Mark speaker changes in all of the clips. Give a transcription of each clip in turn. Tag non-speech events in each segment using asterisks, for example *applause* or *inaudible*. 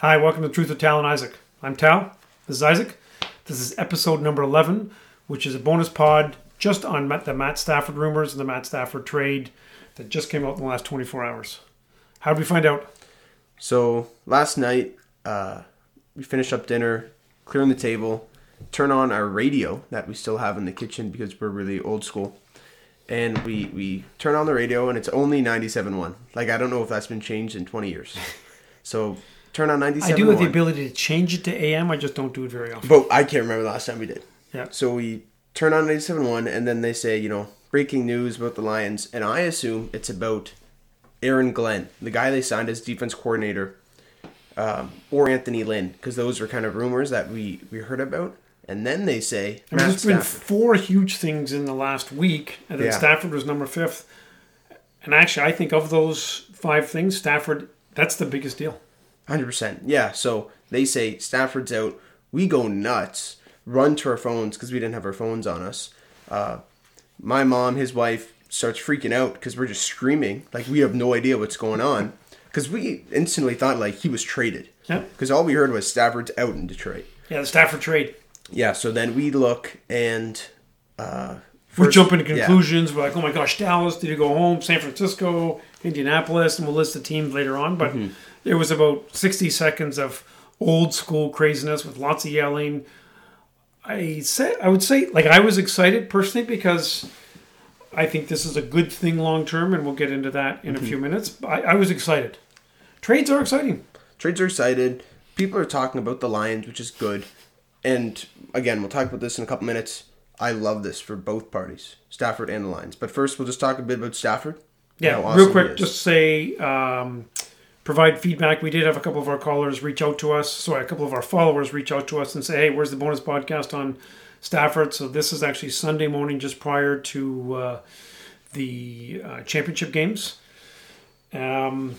Speaker 1: Hi, welcome to Truth of Tal and Isaac. I'm Tal. This is Isaac. This is episode number 11, which is a bonus pod just on Matt- the Matt Stafford rumors and the Matt Stafford trade that just came out in the last 24 hours. How did we find out?
Speaker 2: So last night, uh, we finished up dinner, clearing the table, turn on our radio that we still have in the kitchen because we're really old school. And we, we turn on the radio and it's only 97.1. Like, I don't know if that's been changed in 20 years. *laughs* So turn on 97.1.
Speaker 1: I do have the ability to change it to AM, I just don't do it very often.
Speaker 2: But I can't remember the last time we did.
Speaker 1: Yeah.
Speaker 2: So we turn on 97.1 and then they say, you know, breaking news about the Lions. And I assume it's about Aaron Glenn, the guy they signed as defense coordinator, um, or Anthony Lynn, because those were kind of rumors that we, we heard about. And then they say,
Speaker 1: I mean, there's been four huge things in the last week, and then
Speaker 2: Yeah.
Speaker 1: Stafford was number fifth. And actually, I think of those five things, Stafford, that's the biggest deal.
Speaker 2: Hundred percent. Yeah. So they say Stafford's out. We go nuts. Run to our phones because we didn't have our phones on us. Uh, my mom, his wife, starts freaking out because we're just screaming like we have no idea what's going on. Because we instantly thought like he was traded.
Speaker 1: Yeah.
Speaker 2: Because all we heard was Stafford's out in Detroit.
Speaker 1: Yeah, the Stafford trade.
Speaker 2: Yeah. So then we look and uh,
Speaker 1: We're jumping to
Speaker 2: yeah.
Speaker 1: conclusions. We're like, oh my gosh, Dallas, did he go home? San Francisco, Indianapolis, and we'll list the teams later on. But
Speaker 2: Mm-hmm.
Speaker 1: It was about 60 seconds of old school craziness with lots of yelling. I said, I would say, like, I was excited personally because I think this is a good thing long term, and we'll get into that in a few minutes. I, I was excited. Trades are exciting.
Speaker 2: Trades are excited. People are talking about the Lions, which is good. And again, we'll talk about this in a couple minutes. I love this for both parties, Stafford and the Lions. But first, we'll just talk a bit about Stafford.
Speaker 1: Yeah,
Speaker 2: awesome
Speaker 1: real quick, just say um, provide feedback. We did have a couple of our callers reach out to us. Sorry, a couple of our followers reach out to us and say, "Hey, where's the bonus podcast on Stafford?" So this is actually Sunday morning, just prior to uh, the uh, championship games. Um,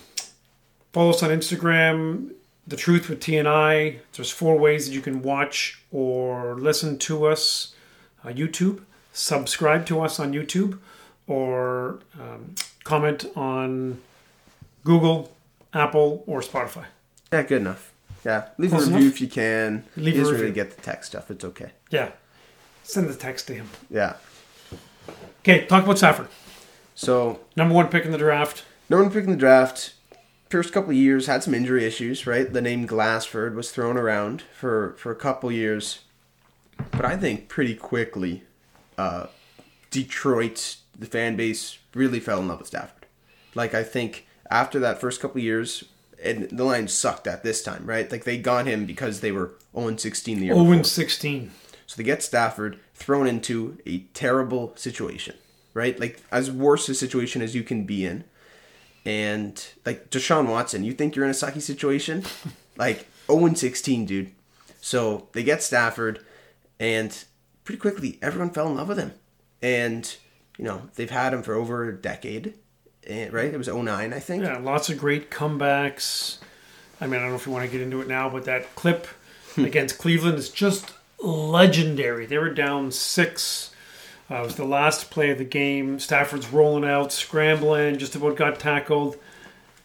Speaker 1: follow us on Instagram. The Truth with TNI. There's four ways that you can watch or listen to us. Uh, YouTube. Subscribe to us on YouTube, or um, comment on Google, Apple, or Spotify.
Speaker 2: Yeah, good enough. Yeah, leave
Speaker 1: Close
Speaker 2: a review
Speaker 1: enough?
Speaker 2: if you can.
Speaker 1: Leave
Speaker 2: you
Speaker 1: a review.
Speaker 2: really get the tech stuff. It's okay.
Speaker 1: Yeah. Send the text to him.
Speaker 2: Yeah.
Speaker 1: Okay, talk about Stafford.
Speaker 2: So
Speaker 1: Number one pick in the draft.
Speaker 2: no one picking the draft. First couple of years had some injury issues, right? The name Glassford was thrown around for for a couple years, but I think pretty quickly, uh, Detroit the fan base really fell in love with Stafford. Like I think after that first couple years, and the Lions sucked at this time, right? Like they got him because they were 0 16 the year
Speaker 1: 0
Speaker 2: before.
Speaker 1: 16.
Speaker 2: So they get Stafford thrown into a terrible situation, right? Like as worse a situation as you can be in. And like Deshaun Watson, you think you're in a sucky situation? *laughs* like 0 and 16, dude. So they get Stafford, and pretty quickly everyone fell in love with him. And you know they've had him for over a decade, right? It was 09, I think.
Speaker 1: Yeah, lots of great comebacks. I mean, I don't know if you want to get into it now, but that clip
Speaker 2: Hmm.
Speaker 1: against Cleveland is just legendary. They were down six. Uh, it was the last play of the game. Stafford's rolling out, scrambling, just about got tackled.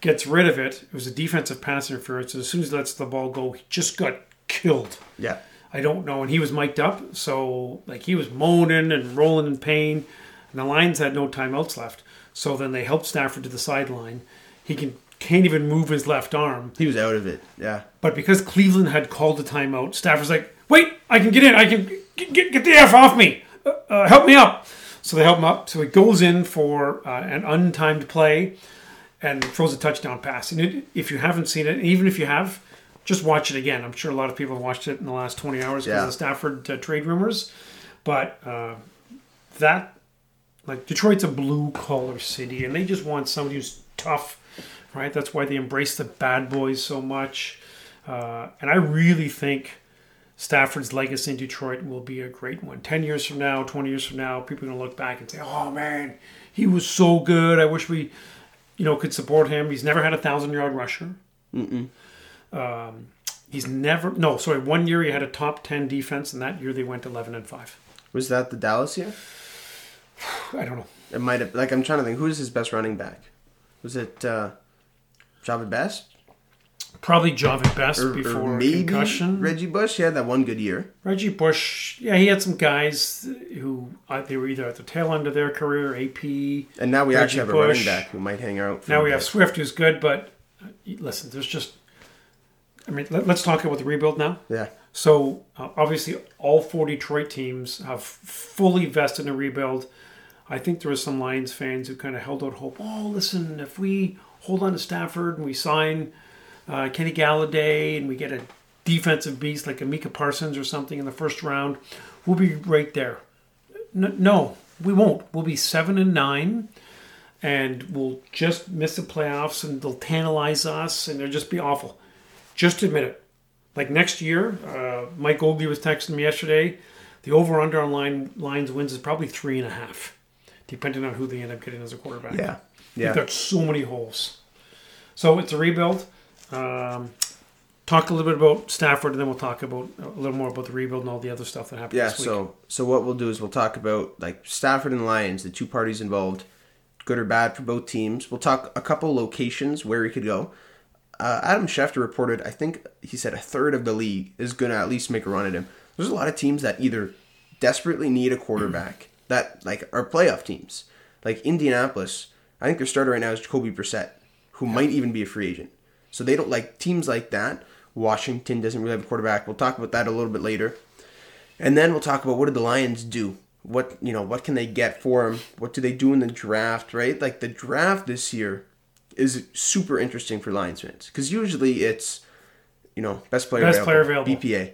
Speaker 1: Gets rid of it. It was a defensive pass interference. And as soon as he lets the ball go, he just got killed.
Speaker 2: Yeah.
Speaker 1: I don't know. And he was mic'd up, so like he was moaning and rolling in pain. And the Lions had no timeouts left. So then they helped Stafford to the sideline. He can can't even move his left arm.
Speaker 2: He was out of it. Yeah.
Speaker 1: But because Cleveland had called a timeout, Stafford's like, "Wait, I can get in. I can get get, get the f off me. Uh, uh, help me up." So they help him up. So he goes in for uh, an untimed play and throws a touchdown pass. And it, if you haven't seen it, even if you have, just watch it again. I'm sure a lot of people have watched it in the last 20 hours because
Speaker 2: Yeah.
Speaker 1: of Stafford uh, trade rumors. But uh, that, like, Detroit's a blue collar city, and they just want somebody who's tough, right? That's why they embrace the bad boys so much. Uh, and I really think Stafford's legacy in Detroit will be a great one. 10 years from now, 20 years from now, people are going to look back and say, oh man, he was so good. I wish we, you know, could support him. He's never had a thousand yard rusher. Um, he's never, no, sorry, one year he had a top 10 defense, and that year they went 11 and 5.
Speaker 2: Was that the Dallas year?
Speaker 1: I don't know.
Speaker 2: It might have. Like I'm trying to think. Who's his best running back? Was it uh, Jahvid Best?
Speaker 1: Probably Jahvid Best
Speaker 2: or,
Speaker 1: before
Speaker 2: or
Speaker 1: concussion.
Speaker 2: Reggie Bush. He had that one good year.
Speaker 1: Reggie Bush, yeah, he had some guys who uh, they were either at the tail end of their career, AP.
Speaker 2: And now we
Speaker 1: Reggie
Speaker 2: actually have a running back who might hang out. For
Speaker 1: Now we have Swift, who's good, but uh, listen, there's just. I mean, let, us talk about the rebuild now.
Speaker 2: Yeah.
Speaker 1: So uh, obviously, all four Detroit teams have fully vested in a rebuild. I think there were some Lions fans who kind of held out hope. Oh, listen, if we hold on to Stafford and we sign uh, Kenny Golladay and we get a defensive beast like a Micah Parsons or something in the first round, we'll be right there. No, we won't. We'll be seven and nine, and we'll just miss the playoffs, and they'll tantalize us, and they'll just be awful. Just admit it. Like next year, uh, Mike Oldie was texting me yesterday. The over under on line lines wins is probably three and a half, depending on who they end up getting as a quarterback.
Speaker 2: Yeah.
Speaker 1: They've
Speaker 2: Yeah.
Speaker 1: got so many holes. So it's a rebuild. Um, talk a little bit about Stafford, and then we'll talk about a little more about the rebuild and all the other stuff that happened
Speaker 2: Yeah,
Speaker 1: this week.
Speaker 2: so so what we'll do is we'll talk about like Stafford and Lions, the two parties involved, good or bad for both teams. We'll talk a couple locations where he could go. Uh, Adam Schefter reported, I think he said a third of the league is going to at least make a run at him. There's a lot of teams that either desperately need a quarterback that like are playoff teams, like Indianapolis. I think their starter right now is Jacoby Brissett, who might even be a free agent. So they don't like teams like that. Washington doesn't really have a quarterback. We'll talk about that a little bit later. And then we'll talk about what did the Lions do? What you know, what can they get for him? What do they do in the draft? Right, like the draft this year is super interesting for Lions fans because usually it's you know best player
Speaker 1: Best
Speaker 2: available,
Speaker 1: player available.
Speaker 2: BPA,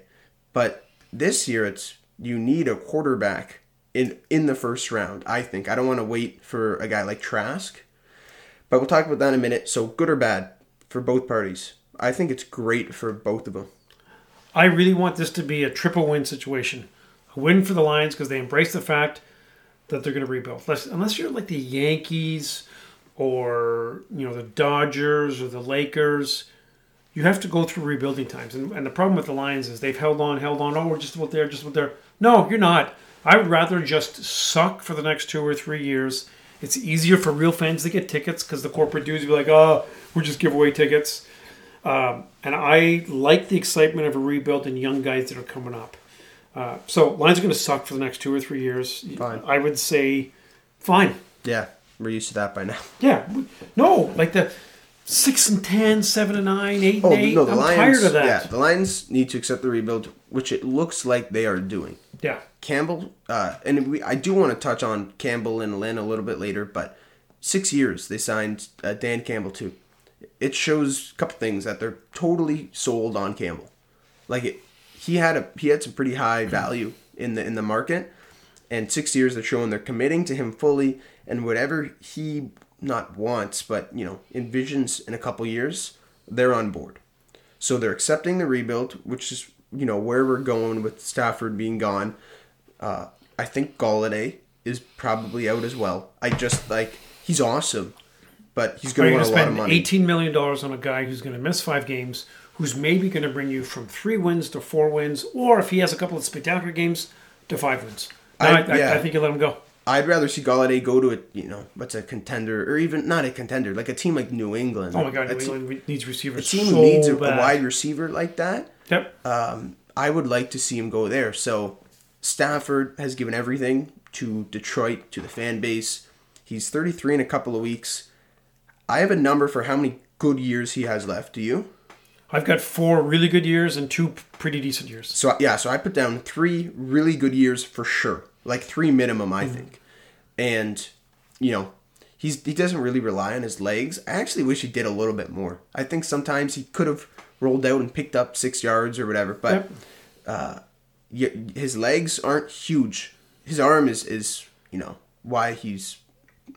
Speaker 2: but this year it's you need a quarterback in in the first round. I think I don't want to wait for a guy like Trask, but we'll talk about that in a minute. So good or bad for both parties? I think it's great for both of them.
Speaker 1: I really want this to be a triple win situation. A win for the Lions because they embrace the fact that they're going to rebuild. Unless, unless you're like the Yankees or you know the Dodgers or the Lakers, you have to go through rebuilding times. And, and the problem with the Lions is they've held on, held on. Oh, we're just about there, just about there. No, you're not. I would rather just suck for the next two or three years. It's easier for real fans to get tickets because the corporate dudes will be like, oh, we'll just give away tickets. Um, and I like the excitement of a rebuild and young guys that are coming up. Uh, so Lions are going to suck for the next two or three years.
Speaker 2: Fine.
Speaker 1: I would say, fine.
Speaker 2: Yeah, we're used to that by now.
Speaker 1: Yeah, no, like the six and ten, seven and nine, eight
Speaker 2: Oh
Speaker 1: and eight.
Speaker 2: no, the
Speaker 1: I'm
Speaker 2: Lions.
Speaker 1: tired of that.
Speaker 2: Yeah, the Lions need to accept the rebuild, which it looks like they are doing.
Speaker 1: Yeah.
Speaker 2: Campbell, uh, and we, I do want to touch on Campbell and Lynn a little bit later, but six years they signed uh, Dan Campbell too. It shows a couple things that they're totally sold on Campbell. Like it, he had a he had some pretty high value in the in the market, and six years they're showing they're committing to him fully, and whatever he not wants, but you know envisions in a couple years, they're on board. So they're accepting the rebuild, which is you know where we're going with Stafford being gone. Uh, I think Golladay is probably out as well. I just like he's awesome, but he's going to want a lot of
Speaker 1: spend
Speaker 2: money.
Speaker 1: eighteen million dollars on a guy who's going to miss five games, who's maybe going to bring you from three wins to four wins, or if he has a couple of spectacular games, to five wins? No,
Speaker 2: I-
Speaker 1: I,
Speaker 2: yeah.
Speaker 1: I think you let him go.
Speaker 2: I'd rather see Golladay go to a you know what's a contender or even not a contender like a team like New England.
Speaker 1: Oh my God, New England needs receivers.
Speaker 2: A team
Speaker 1: so
Speaker 2: who needs a, a wide receiver like that.
Speaker 1: Yep.
Speaker 2: um, I would like to see him go there. So Stafford has given everything to Detroit, to the fan base. He's 33 in a couple of weeks. I have a number for how many good years he has left. Do you?
Speaker 1: I've got four really good years and two pretty decent years.
Speaker 2: So yeah, so I put down three really good years for sure, like three minimum, I think. And you know, he's he doesn't really rely on his legs. I actually wish he did a little bit more. I think sometimes he could have rolled out and picked up six yards or whatever, but
Speaker 1: Yep.
Speaker 2: y- his legs aren't huge. His arm is is you know why he's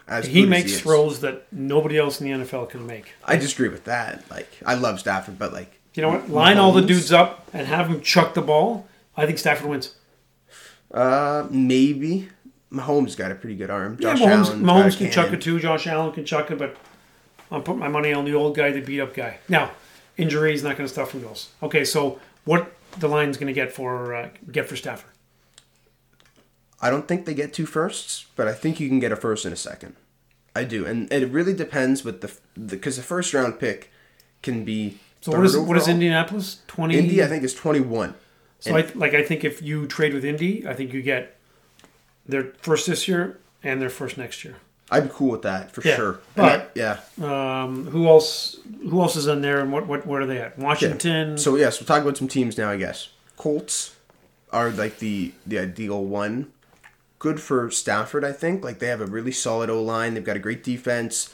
Speaker 2: as
Speaker 1: He
Speaker 2: good as
Speaker 1: makes
Speaker 2: is.
Speaker 1: throws that nobody else in the NFL can make.
Speaker 2: I disagree with that. Like I love Stafford, but like
Speaker 1: You know what? Line all the dudes up and have them chuck the ball. I think Stafford wins.
Speaker 2: uh maybe Mahomes got a pretty good arm. Josh
Speaker 1: yeah, Mahomes,
Speaker 2: Allen,
Speaker 1: Mahomes
Speaker 2: a
Speaker 1: can chuck it too. Josh Allen can chuck it, but I'm putting my money on the old guy, the beat up guy. Now, injury is not going to stop from goals. Okay, so what the line's going to get for uh, get for Stafford?
Speaker 2: I don't think they get two firsts, but I think you can get a first and a second. I do, and it really depends with the because the, first round pick can be
Speaker 1: So what is
Speaker 2: Third
Speaker 1: what is
Speaker 2: overall.
Speaker 1: Indianapolis? Twenty.
Speaker 2: Indy, I think, is 21.
Speaker 1: So I, like I think if you trade with Indy, I think you get their first this year and their first next year.
Speaker 2: I'd be cool with that for
Speaker 1: Yeah,
Speaker 2: sure.
Speaker 1: But-
Speaker 2: I- yeah.
Speaker 1: Um, who else? Who else is in there, and what what where are they at? Washington.
Speaker 2: So yes, we'll talk about some teams now. I guess Colts are like the the ideal one. Good for Stafford, I think. Like they have a really solid O line. They've got a great defense.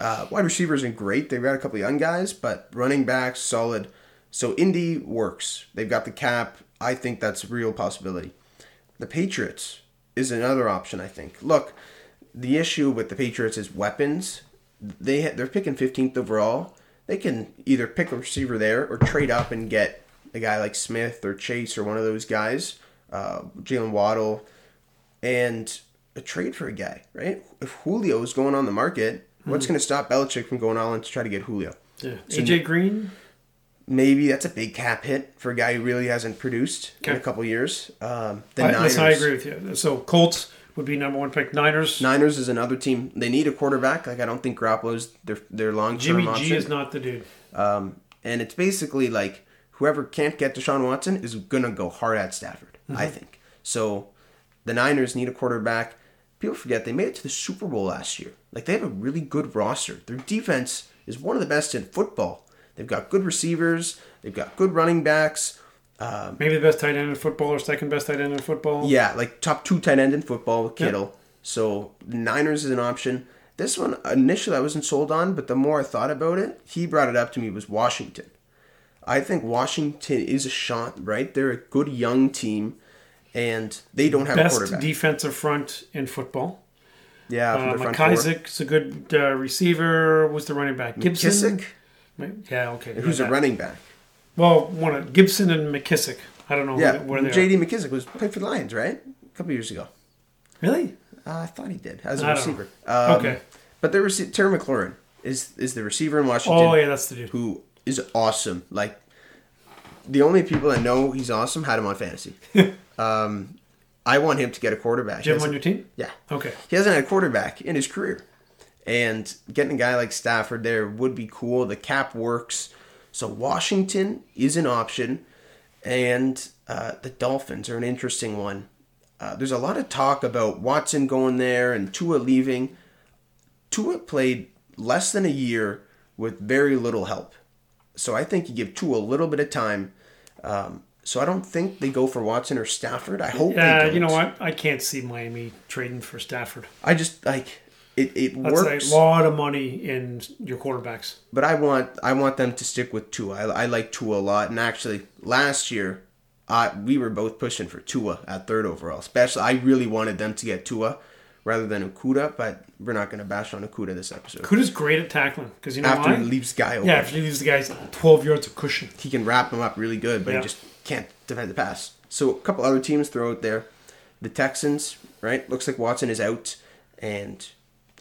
Speaker 2: Uh, wide receivers are great. They've got a couple of young guys, but running backs solid. So Indy works. They've got the cap. I think that's a real possibility. The Patriots is another option. I think. Look, the issue with the Patriots is weapons. They ha- they're picking 15th overall. They can either pick a receiver there or trade up and get a guy like Smith or Chase or one of those guys, uh, Jalen Waddle, and a trade for a guy. Right? If Julio is going on the market, what's going to stop Belichick from going all in to try to get Julio?
Speaker 1: yeah. AJ Green.
Speaker 2: Maybe that's a big cap hit for a guy who really hasn't produced in a couple years. Um, the
Speaker 1: I,
Speaker 2: Niners.
Speaker 1: I agree with you. So Colts would be number one pick. Niners.
Speaker 2: Niners is another team. They need a quarterback. Like I don't think Garoppolo's their their long term
Speaker 1: Jimmy
Speaker 2: option.
Speaker 1: G is not the dude.
Speaker 2: Um, and it's basically like whoever can't get Deshaun Watson is gonna go hard at Stafford. I think so. The Niners need a quarterback. People forget they made it to the Super Bowl last year. Like they have a really good roster. Their defense is one of the best in football. They've got good receivers. They've got good running backs.
Speaker 1: Maybe the best tight end in football or second best tight end in football.
Speaker 2: Yeah, like top two tight end in football with Kittle. So Niners is an option. This one initially I wasn't sold on, but the more I thought about it, he brought it up to me was Washington. I think Washington is a shot, right? They're a good young team, and they don't have a
Speaker 1: Best
Speaker 2: quarterback.
Speaker 1: defensive front in football.
Speaker 2: yeah, from
Speaker 1: Uh,
Speaker 2: the front four.
Speaker 1: McKissic's a good uh, receiver. Was the running back Gibson?
Speaker 2: McKissic,
Speaker 1: Yeah, okay.
Speaker 2: who's a running back.
Speaker 1: Well, one of Gibson and McKissic. I don't know
Speaker 2: Yeah,
Speaker 1: where they
Speaker 2: J.D.
Speaker 1: are.
Speaker 2: McKissic was played for the Lions, right? A couple years ago.
Speaker 1: Really?
Speaker 2: Uh, I thought he did as a
Speaker 1: I
Speaker 2: receiver. Um,
Speaker 1: Okay.
Speaker 2: but the rece- Terry McLaurin is is the receiver in Washington.
Speaker 1: Oh yeah, that's the dude.
Speaker 2: who is awesome. Like the only people that know he's awesome had him on fantasy. *laughs* um, I want him to get a quarterback.
Speaker 1: Do you have him on your team?
Speaker 2: yeah,
Speaker 1: Okay.
Speaker 2: he hasn't had a quarterback in his career, and getting a guy like Stafford there would be cool. The cap works, so Washington is an option, and uh, the Dolphins are an interesting one. Uh, there's a lot of talk about Watson going there and Tua leaving. Tua played less than a year with very little help. So I think you give Tua a little bit of time. Um, so I don't think they go for Watson or Stafford. I hope
Speaker 1: Yeah, you know what? I can't see Miami trading for Stafford.
Speaker 2: I just like it. It
Speaker 1: That's
Speaker 2: works,
Speaker 1: a lot of money in your quarterbacks.
Speaker 2: but I want I want them to stick with Tua. I, I like Tua a lot, and actually last year, I we were both pushing for Tua at third overall. Especially, I really wanted them to get Tua rather than Okudah, but we're not going to bash on Okudah this episode.
Speaker 1: Kuda's great at tackling because you know
Speaker 2: After
Speaker 1: why?
Speaker 2: he leaves guy open.
Speaker 1: yeah, if you leaves the guys 12 yards of cushion.
Speaker 2: he can wrap him up really good, but
Speaker 1: Yeah.
Speaker 2: he just can't defend the pass. So a couple other teams throw out there. The Texans, right? Looks like Watson is out, and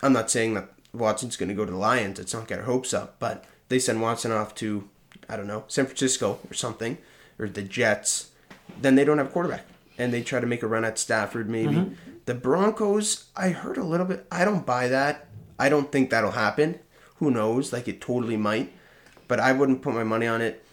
Speaker 2: I'm not saying that Watson's going to go to the Lions. Let's not get our hopes up, but they send Watson off to I don't know San Francisco or something, or the Jets. Then they don't have a quarterback, and they try to make a run at Stafford maybe. The Broncos, I heard a little bit. I don't buy that. I don't think that'll happen. Who knows? Like it totally might, but I wouldn't put my money on it.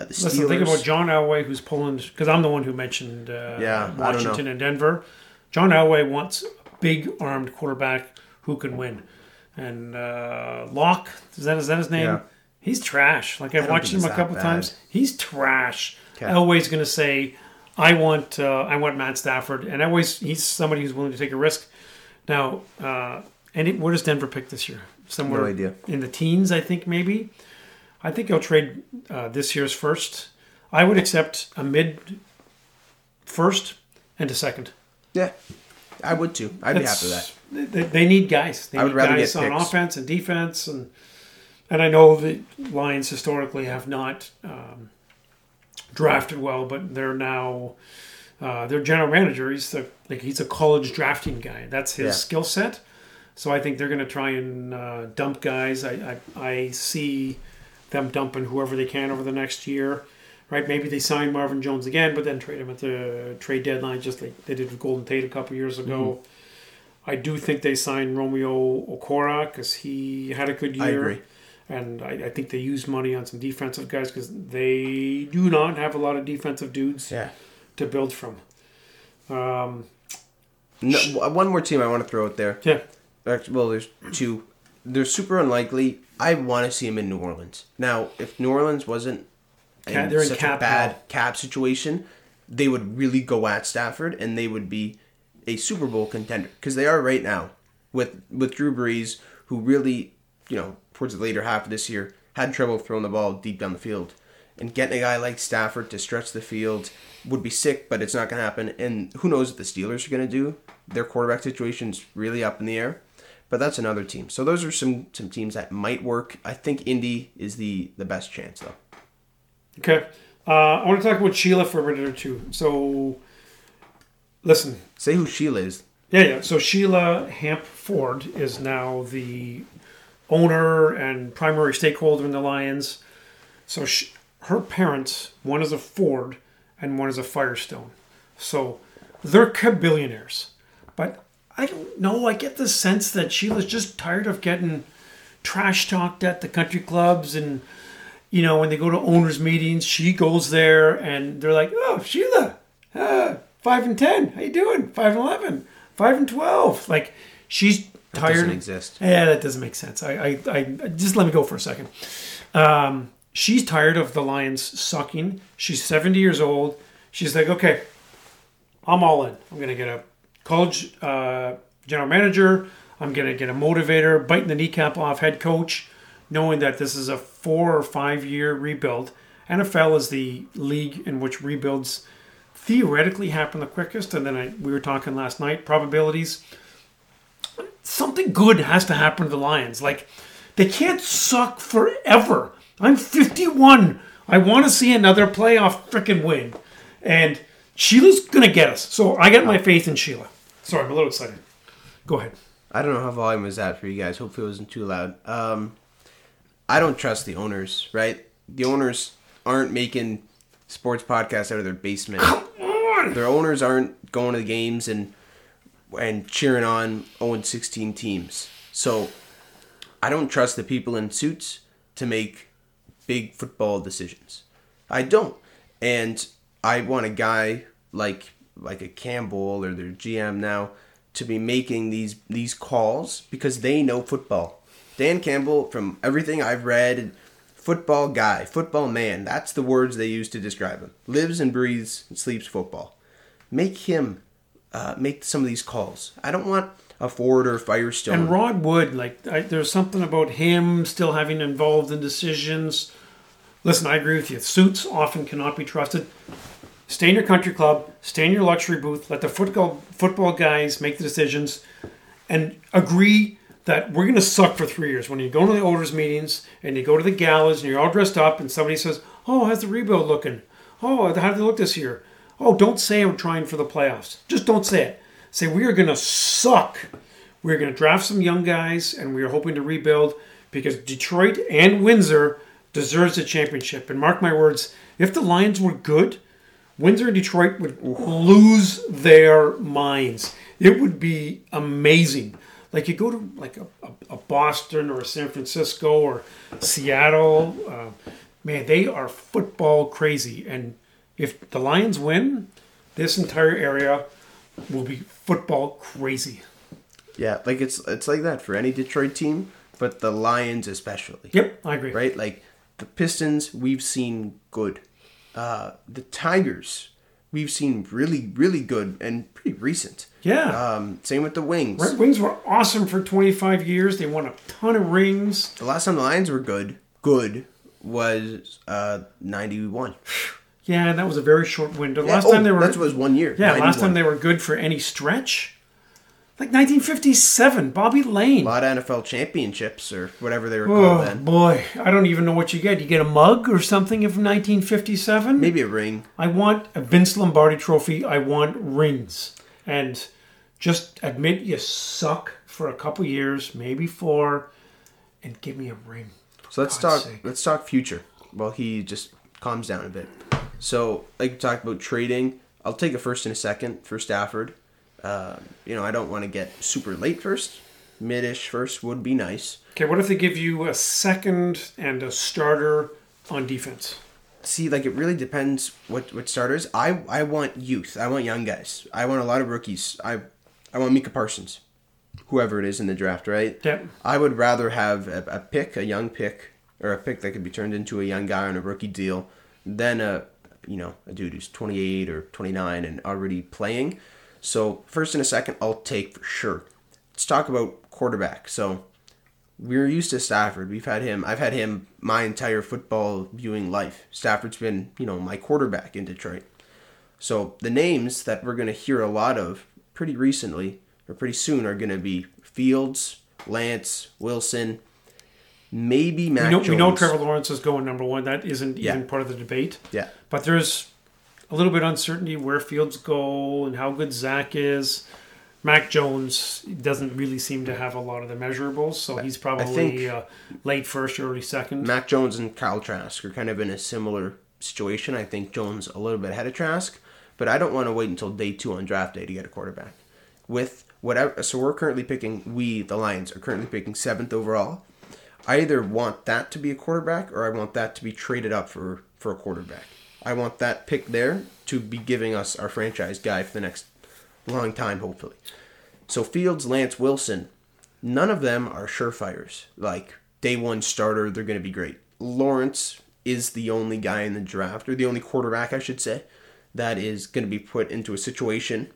Speaker 2: Uh, the
Speaker 1: Listen, think about John Elway, who's pulling because I'm the one who mentioned uh,
Speaker 2: Yeah, I don't know.
Speaker 1: Washington and Denver. John Elway wants a big armed quarterback who can win. And uh, Lock, is that is that his name?
Speaker 2: Yeah.
Speaker 1: He's trash. Like I've watched him a couple
Speaker 2: that
Speaker 1: times. He's trash.
Speaker 2: Okay.
Speaker 1: Elway's going to say, "I want uh, I want Matt Stafford," and Elway's he's somebody who's willing to take a risk. Now, uh, and it, where does Denver pick this year? Somewhere
Speaker 2: No idea.
Speaker 1: in the teens, I think maybe. I think he'll trade uh, this year's first. I would accept a mid first and a second.
Speaker 2: Yeah, I would too. I'd be happy with that.
Speaker 1: They, they need guys. They
Speaker 2: I would
Speaker 1: need
Speaker 2: rather
Speaker 1: guys
Speaker 2: get
Speaker 1: on
Speaker 2: picks.
Speaker 1: offense and defense, and and I know the Lions historically have not um, drafted well, but they're now uh, their general manager. He's the like he's a college drafting guy. That's his
Speaker 2: Yeah.
Speaker 1: skill set. So I think they're going to try and uh, dump guys. I, I I see them dumping whoever they can over the next year. Right? Maybe they sign Marvin Jones again, but then trade him at the trade deadline, just like they did with Golden Tate a couple years ago.
Speaker 2: Mm-hmm.
Speaker 1: I do think they signed Romeo Okwara because he had a good year.
Speaker 2: I agree.
Speaker 1: and I, I think they used money on some defensive guys because they do not have a lot of defensive dudes
Speaker 2: Yeah.
Speaker 1: to build from. Um,
Speaker 2: No, one more team I want to throw out there.
Speaker 1: yeah,
Speaker 2: well, there's two. They're super unlikely. I want to see them in New Orleans. Now, if New Orleans wasn't
Speaker 1: Ca- they're in
Speaker 2: such
Speaker 1: cap
Speaker 2: a bad
Speaker 1: hell.
Speaker 2: cap situation, they would really go at Stafford, and they would be a Super Bowl contender because they are right now with with Drew Brees, who really, you know, towards the later half of this year had trouble throwing the ball deep down the field, and getting a guy like Stafford to stretch the field would be sick, but it's not going to happen. And who knows what the Steelers are going to do? Their quarterback situation's really up in the air. But that's another team. So those are some some teams that might work. I think Indy is the the best chance though.
Speaker 1: okay. Uh, I want to talk about Sheila for a minute or two. So, listen,
Speaker 2: Say who Sheila is.
Speaker 1: Yeah, yeah. So Sheila Hamp Ford is now the owner and primary stakeholder in the Lions. So she, her parents, one is a Ford and one is a Firestone. So they're billionaires. But I don't know. I get the sense that Sheila's just tired of getting trash talked at the country clubs and you know when they go to owners meetings she goes there and they're like oh sheila uh, five and ten. How you doing? Five and eleven. Five and twelve. Like she's tired
Speaker 2: doesn't exist.
Speaker 1: yeah that doesn't make sense. I i, I just let me go for a second. Um, she's tired of the lions sucking. She's 70 years old. She's like okay i'm all in. I'm gonna get a college uh, general manager. I'm gonna get a motivator biting the kneecap off head coach knowing that this is a four or five year rebuild. Nfl is the league in which rebuilds theoretically happen the quickest and then I, we were talking last night probabilities something good has to happen to the Lions. Like they can't suck forever. I'm 51. I want to see another playoff freaking win, and Sheila's gonna get us. So I got my faith in Sheila. Sorry, I'm a little excited. Go ahead.
Speaker 2: I don't know how volume was that for you guys. Hopefully it wasn't too loud. Um, I don't trust the owners, right? The owners aren't making sports podcasts out of their basement. *laughs* Their owners aren't going to the games and and cheering on 0 16 teams. So I don't trust the people in suits to make big football decisions. I don't. And I want a guy like like a Campbell or their GM now to be making these these calls because they know football. Dan Campbell, from everything I've read, football guy, football man. That's the words they use to describe him. Lives and breathes and sleeps football. Make him uh, make some of these calls. I don't want a Ford or Firestone.
Speaker 1: And Rod Wood, like I, there's something about him still having involved in decisions. Listen, I agree with you. Suits often cannot be trusted. Stay in your country club. Stay in your luxury booth. Let the football football guys make the decisions, and agree that we're going to suck for three years. When you go to the owners meetings and you go to the galas and you're all dressed up, and somebody says, "Oh, how's the rebuild looking? Oh, how did they look this year?" Oh, don't say I'm trying for the playoffs. Just don't say it. Say we are going to suck. We're going to draft some young guys, and we are hoping to rebuild because Detroit and Windsor deserves a championship. And mark my words, if the Lions were good, Windsor and Detroit would lose their minds. It would be amazing. Like you go to like a, a, Boston or a San Francisco or Seattle, uh, man, they are football crazy. And if the Lions win, this entire area will be football crazy.
Speaker 2: yeah, like it's it's like that for any Detroit team, but the Lions especially.
Speaker 1: Yep, I agree.
Speaker 2: right? Like the Pistons, we've seen good. Uh, the Tigers, we've seen really, really good and pretty recent.
Speaker 1: Yeah.
Speaker 2: Um, same with the Wings.
Speaker 1: Red Wings were awesome for 25 years. They won a ton of rings.
Speaker 2: The last time the Lions were good, good was uh, ninety one. *sighs* *laughs*
Speaker 1: Yeah, that was a very short window. Last time oh, they were
Speaker 2: oh, that was one year.
Speaker 1: Yeah, last time they were good for any stretch. Like 1957, Bobby Layne.
Speaker 2: a lot of NFL championships or whatever they were oh, called
Speaker 1: Oh
Speaker 2: then.
Speaker 1: boy, I don't even know what you get. You get a mug or something from 1957.
Speaker 2: Maybe a ring.
Speaker 1: I want a Vince Lombardi trophy. I want rings. And just admit you suck for a couple years, maybe four, and give me a ring.
Speaker 2: So let's
Speaker 1: God's
Speaker 2: talk.
Speaker 1: sake.
Speaker 2: Let's talk future. Well, he just calms down a bit. So, like we talked about trading, I'll take a first and a second for Stafford. Uh, you know, I don't want to get super late first, midish first would be nice.
Speaker 1: Okay, what if they give you a second and a starter on defense?
Speaker 2: See, like it really depends what what starters. I I want youth. I want young guys. I want a lot of rookies. I I want Micah Parsons, whoever it is in the draft, right?
Speaker 1: Yeah.
Speaker 2: I would rather have a, a pick, a young pick, or a pick that could be turned into a young guy on a rookie deal, than a you know a dude who's 28 or 29 and already playing. So first and a second, I'll take for sure. Let's talk about quarterback. So we're used to Stafford. We've had him. I've had him my entire football viewing life. Stafford's been, you know, my quarterback in Detroit. So the names that we're going to hear a lot of pretty recently or pretty soon are going to be Fields, Lance, Wilson, maybe Mac
Speaker 1: We know,
Speaker 2: Jones.
Speaker 1: we know Trevor Lawrence is going number one. That isn't
Speaker 2: Yeah.
Speaker 1: even part of the debate.
Speaker 2: Yeah.
Speaker 1: But there's a little bit of uncertainty where Fields go and how good Zach is. Mac Jones doesn't really seem to have a lot of the measurables, so he's probably uh, late first, early second.
Speaker 2: Mac Jones and Kyle Trask are kind of in a similar situation. I think Jones a little bit ahead of Trask, but I don't want to wait until day two on draft day to get a quarterback. With whatever, so we're currently picking. We the Lions are currently picking seventh overall. I either want that to be a quarterback or I want that to be traded up for for a quarterback. I want that pick there to be giving us our franchise guy for the next long time, hopefully. So Fields, Lance, Wilson, none of them are surefires. Like day one starter, they're going to be great. Lawrence is the only guy in the draft, or the only quarterback, I should say, that is going to be put into a situation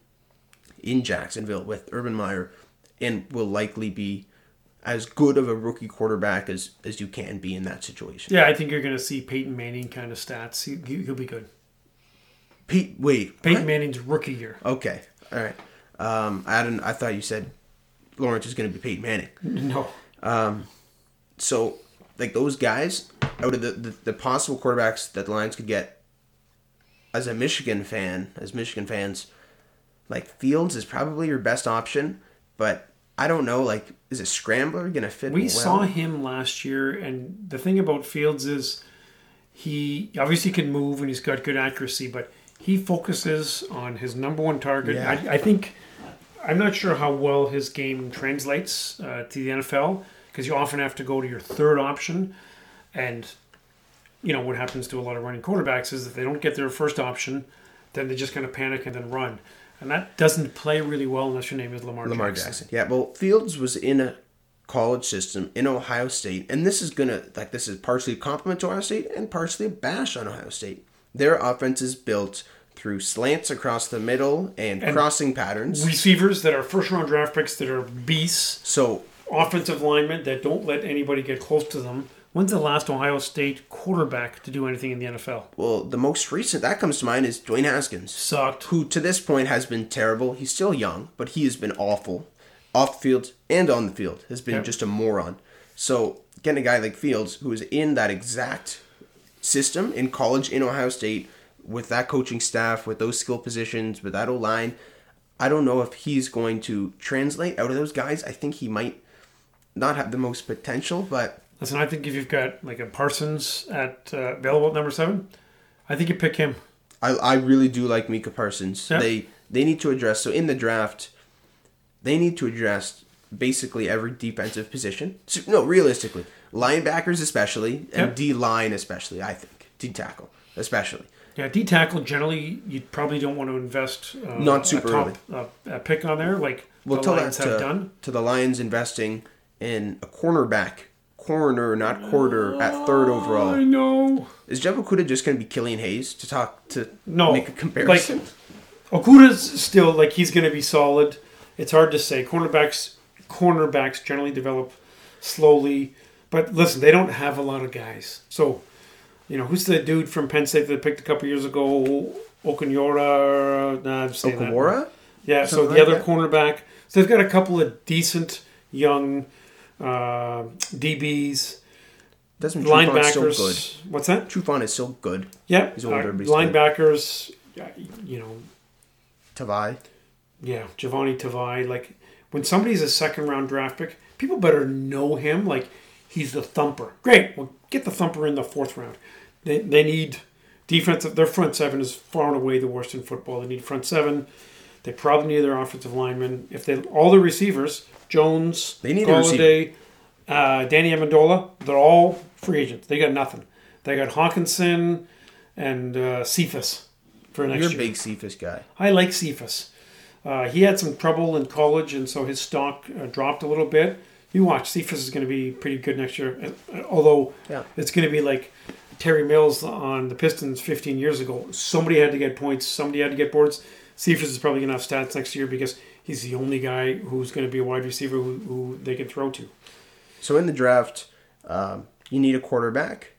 Speaker 2: in Jacksonville with Urban Meyer and will likely be as good of a rookie quarterback as, as you can be in that situation.
Speaker 1: Yeah, I think you're going to see Peyton Manning kind of stats. He, he- he'll be good.
Speaker 2: Pete, wait.
Speaker 1: Peyton
Speaker 2: what?
Speaker 1: Manning's rookie year.
Speaker 2: Okay, all right. Um, I didn't. I thought you said Lawrence is going to be Peyton Manning.
Speaker 1: No.
Speaker 2: So, like those guys, out of the, the, the possible quarterbacks that the Lions could get, as a Michigan fan, as Michigan fans, like Fields is probably your best option, but I don't know. Like, is a scrambler going to fit?
Speaker 1: We
Speaker 2: well?
Speaker 1: saw him last year, and the thing about Fields is he obviously can move and he's got good accuracy, but he focuses on his number one target.
Speaker 2: Yeah.
Speaker 1: I, I think I'm not sure how well his game translates uh, to the NFL because you often have to go to your third option, and you know what happens to a lot of running quarterbacks is if they don't get their first option, then they just kind of panic and then run, and that doesn't play really well unless your name is Lamar,
Speaker 2: Lamar
Speaker 1: Jackson.
Speaker 2: Jackson. Yeah, well, Fields was in a college system in Ohio State, and this is gonna like this is partially a compliment to Ohio State and partially a bash on Ohio State. Their offense is built through slants across the middle and, crossing patterns.
Speaker 1: Receivers that are first round draft picks that are beasts.
Speaker 2: so
Speaker 1: offensive linemen that don't let anybody get close to them. When's the last Ohio State quarterback to do anything in the NFL?
Speaker 2: Well, the most recent that comes to mind is Dwayne Haskins,
Speaker 1: Sucked.
Speaker 2: who to this point has been terrible. He's still young, but he has been awful off the field and on the field. Has been
Speaker 1: Yep.
Speaker 2: just a moron. So getting a guy like Fields, who is in that exact system in college in Ohio State with that coaching staff, with those skill positions, with that O line, I don't know if he's going to translate out of those guys. I think he might not have the most potential, but
Speaker 1: Listen, I think if you've got like a Parsons at uh, available at number seven, I think you pick him.
Speaker 2: I, I really do like Micah Parsons.
Speaker 1: Yeah.
Speaker 2: They they need to address so in the draft, they need to address basically every defensive position. So, no, realistically, linebackers especially and
Speaker 1: Yep.
Speaker 2: D line especially. I think D tackle especially.
Speaker 1: Yeah, D tackle generally you probably don't want to invest uh,
Speaker 2: Not super
Speaker 1: a top uh, a pick on there like
Speaker 2: We'll
Speaker 1: the
Speaker 2: tell that
Speaker 1: Lions have
Speaker 2: to,
Speaker 1: done.
Speaker 2: to the Lions investing in a cornerback, corner not quarter at third overall.
Speaker 1: I know.
Speaker 2: Is Jeff Okudah just going to be Killian Hayes to talk to
Speaker 1: No,
Speaker 2: make a comparison?
Speaker 1: Like Okudah's still like he's going to be solid. It's hard to say. Cornerbacks, cornerbacks generally develop slowly, but listen, they don't have a lot of guys. So, you know, who's the dude from Penn State that they picked a couple years ago? Okanyora, nah, I'm saying that.
Speaker 2: Okawara?
Speaker 1: Yeah, so the
Speaker 2: like
Speaker 1: other
Speaker 2: that?
Speaker 1: cornerback. So they've got a couple of decent young uh, DBs,
Speaker 2: Desmond Trufant's still good.
Speaker 1: linebackers. What's that?
Speaker 2: Trufant is still good.
Speaker 1: Yeah,
Speaker 2: He's older,
Speaker 1: uh,
Speaker 2: good.
Speaker 1: linebackers. yeah, You know,
Speaker 2: Tavai.
Speaker 1: yeah, Jahlani Tavai. Like when somebody's a second round draft pick, people better know him. Like he's the thumper. Great, well get the thumper in the fourth round. They, they need defensive. Their front seven is far and away the worst in football. They need front seven. They probably need their offensive linemen. If they all the receivers Jones,
Speaker 2: They need
Speaker 1: Golladay, uh, Danny Amendola. They're all free agents. They got nothing. They got Hockenson and uh, Cephus for next year.
Speaker 2: You're a big Cephus guy.
Speaker 1: I like Cephus. Uh, he had some trouble in college, and so his stock uh, dropped a little bit. You watch, Cephus is going to be pretty good next year. Uh, although
Speaker 2: Yeah.
Speaker 1: it's going to be like Terry Mills on the Pistons 15 years ago. Somebody had to get points. Somebody had to get boards. Cephus is probably going to have stats next year because he's the only guy who's going to be a wide receiver who, who they can throw to.
Speaker 2: So in the draft, um, you need a quarterback.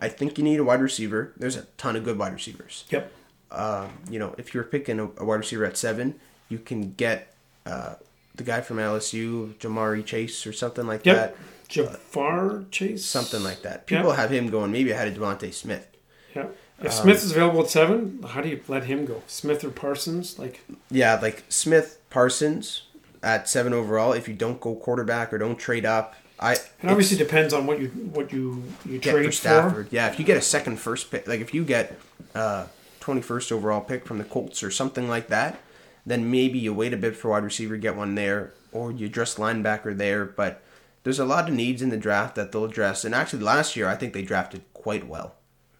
Speaker 2: I think you need a wide receiver. There's a ton of good wide receivers.
Speaker 1: Yep.
Speaker 2: Um, you know, if you're picking a, a wide receiver at seven, you can get uh, the guy from LSU, Ja'Marr Chase, or something like
Speaker 1: Yep.
Speaker 2: that.
Speaker 1: Jafar Chase.
Speaker 2: Something like that. People
Speaker 1: Yeah.
Speaker 2: have him going maybe I had a DeVonta Smith.
Speaker 1: Yeah. If Smith is available at seven, how do you let him go? Smith or Parsons? Like,
Speaker 2: Yeah, like Smith, Parsons at seven overall. If you don't go quarterback or don't trade up, I
Speaker 1: it obviously depends on what you what you you trade
Speaker 2: for
Speaker 1: for.
Speaker 2: Yeah, if you get a second first pick, like if you get uh, 21st overall pick from the Colts or something like that, then maybe you wait a bit for wide receiver, get one there, or you address linebacker there. But there's a lot of needs in the draft that they'll address. And actually, last year, I think they drafted quite well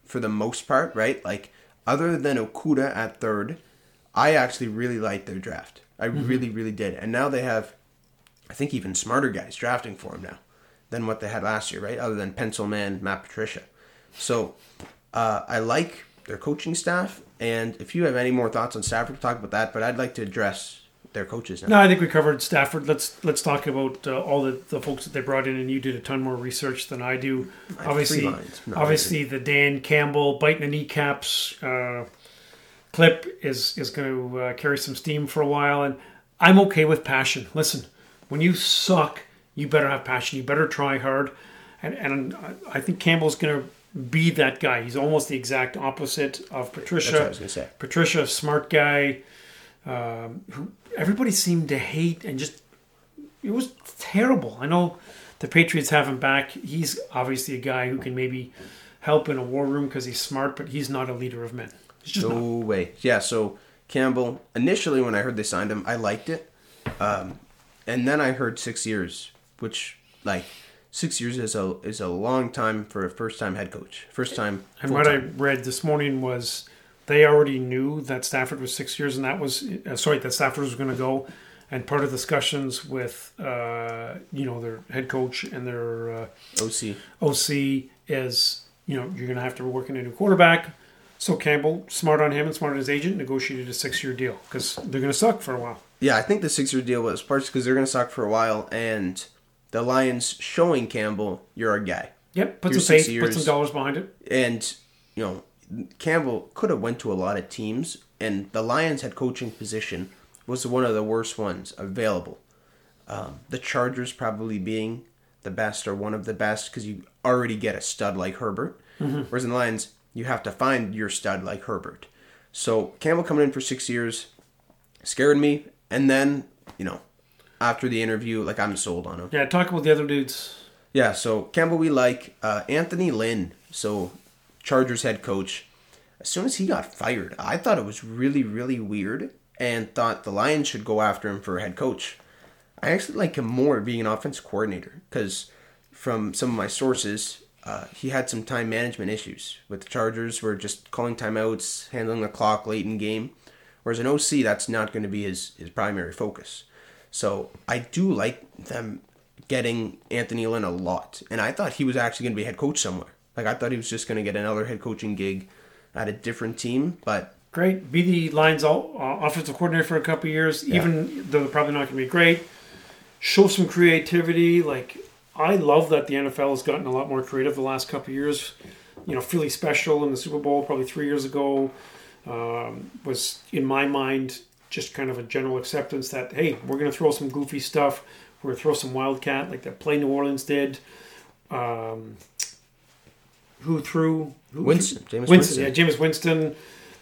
Speaker 2: for the most part, right? Like, other than Okudah at third, I actually really liked their draft. I really, really did. And now they have, I think, even smarter guys drafting for him now than what they had last year, right? Other than Pencil Man, Matt Patricia. So uh, I like their coaching staff. And if you have any more thoughts on Stafford, we'll talk about that. But I'd like to address their coaches now.
Speaker 1: No, I think we covered Stafford. Let's let's talk about uh, all the, the folks that they brought in, and you did a ton more research than I do.
Speaker 2: have
Speaker 1: obviously.
Speaker 2: I
Speaker 1: obviously the Dan Campbell biting the kneecaps uh, clip is is going to uh, carry some steam for a while, and I'm okay with passion. Listen, when you suck, you better have passion. You better try hard, and and I- think Campbell's going to be that guy. He's almost the exact opposite of Patricia.
Speaker 2: That's what I was going to say.
Speaker 1: Patricia, smart guy, um, who everybody seemed to hate and just it was terrible. I know the Patriots have him back. He's obviously a guy who can maybe help in a war room because he's smart, but he's not a leader of men. *laughs*
Speaker 2: No
Speaker 1: not.
Speaker 2: way. Yeah, so Campbell, initially when I heard they signed him, I liked it. Um, and then I heard six years, which, like, six years is a is a long time for a first time head coach. First time.
Speaker 1: And what I read this morning was they already knew that Stafford was six years, and that was uh, sorry that Stafford was going to go. And part of discussions with uh, you know their head coach and their uh,
Speaker 2: OC.
Speaker 1: OC is, you know, you're going to have to work in a new quarterback. So Campbell, smart on him and smart on his agent, negotiated a six-year deal because they're going to suck for a while.
Speaker 2: Yeah, I think the six year deal was parts because they're going to suck for a while, and the Lions showing Campbell, you're our guy.
Speaker 1: Yep, put some faith, put some dollars behind it.
Speaker 2: and you know Campbell could have went to a lot of teams, and the Lions' head coaching position was one of the worst ones available. Um, the Chargers probably being the best or one of the best because you already get a stud like Herbert, whereas in the Lions you have to find your stud like Herbert. So Campbell coming in for six years scared me, and then you know after the interview, like I'm sold on him.
Speaker 1: Yeah, talk about the other dudes.
Speaker 2: Yeah, so Campbell we like. Uh, Anthony Lynn, so Chargers head coach. As soon as he got fired, I thought it was really, really weird and thought the Lions should go after him for head coach. I actually like him more being an offense coordinator because from some of my sources, uh, he had some time management issues with the Chargers, were just calling timeouts, handling the clock late in game. Whereas an OC, that's not going to be his, his primary focus. So I do like them getting Anthony Lynn a lot. And I thought he was actually going to be head coach somewhere. Like I thought he was just going to get another head coaching gig at a different team. But
Speaker 1: Great. Be the Lions all, uh, offensive coordinator for a couple years, even though they're probably not going to be great. Show some creativity. Like, I love that the NFL has gotten a lot more creative the last couple of years. You know, Philly Special in the Super Bowl probably three years ago um, was, in my mind, just kind of a general acceptance that, hey, we're going to throw some goofy stuff. We're going to throw some Wildcat like that Play New Orleans did. Um, who threw? Who
Speaker 2: Winston, Jameis
Speaker 1: Winston,
Speaker 2: Winston.
Speaker 1: yeah, Jameis Winston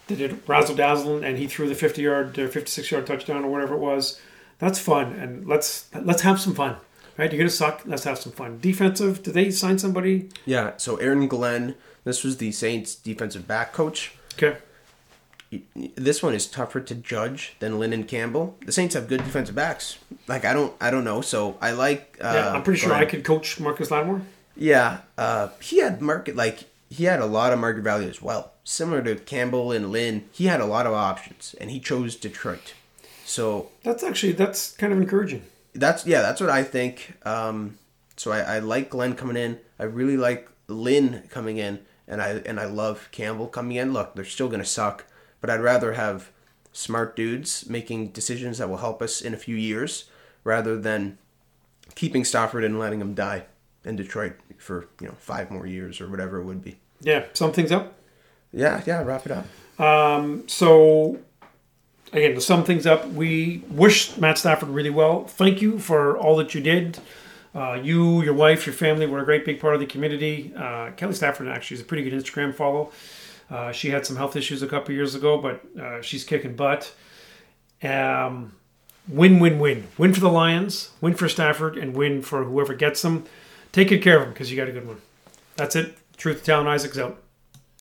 Speaker 1: did it razzle dazzle, and he threw the fifty yard, fifty six yard touchdown or whatever it was. That's fun, and let's let's have some fun. Right, you're gonna suck. Let's have some fun. Defensive. Did they sign somebody?
Speaker 2: yeah, so Aaron Glenn, this was the Saints defensive back coach.
Speaker 1: Okay.
Speaker 2: this one is tougher to judge than Lynn and Campbell. The Saints have good defensive backs. Like I don't, I don't know. So I like. Uh,
Speaker 1: Yeah, I'm pretty sure
Speaker 2: Glenn.
Speaker 1: I could coach Marcus Lattimore.
Speaker 2: Yeah, uh, he had market like he had a lot of market value as well. Similar to Campbell and Lynn, he had a lot of options, and he chose Detroit. So
Speaker 1: That's actually that's kind of encouraging.
Speaker 2: That's yeah, that's what I think. Um, so I, I like Glenn coming in. I really like Lynn coming in, and I and I love Campbell coming in. Look, they're still gonna suck, but I'd rather have smart dudes making decisions that will help us in a few years, rather than keeping Stafford and letting him die in Detroit for you know five more years or whatever it would be.
Speaker 1: Yeah, sum things up.
Speaker 2: Yeah, yeah, wrap it up.
Speaker 1: So, again, to sum things up, we wish Matt Stafford really well. Thank you for all that you did. Uh, you, your wife, your family were a great big part of the community. Uh, Kelly Stafford actually is a pretty good Instagram follow. Uh, she had some health issues a couple years ago, but uh, she's kicking butt. Um, win, win, win. Win for the Lions, win for Stafford, and win for whoever gets them. Take good care of them because you got a good one. That's it. Truth Talon Isaac's out.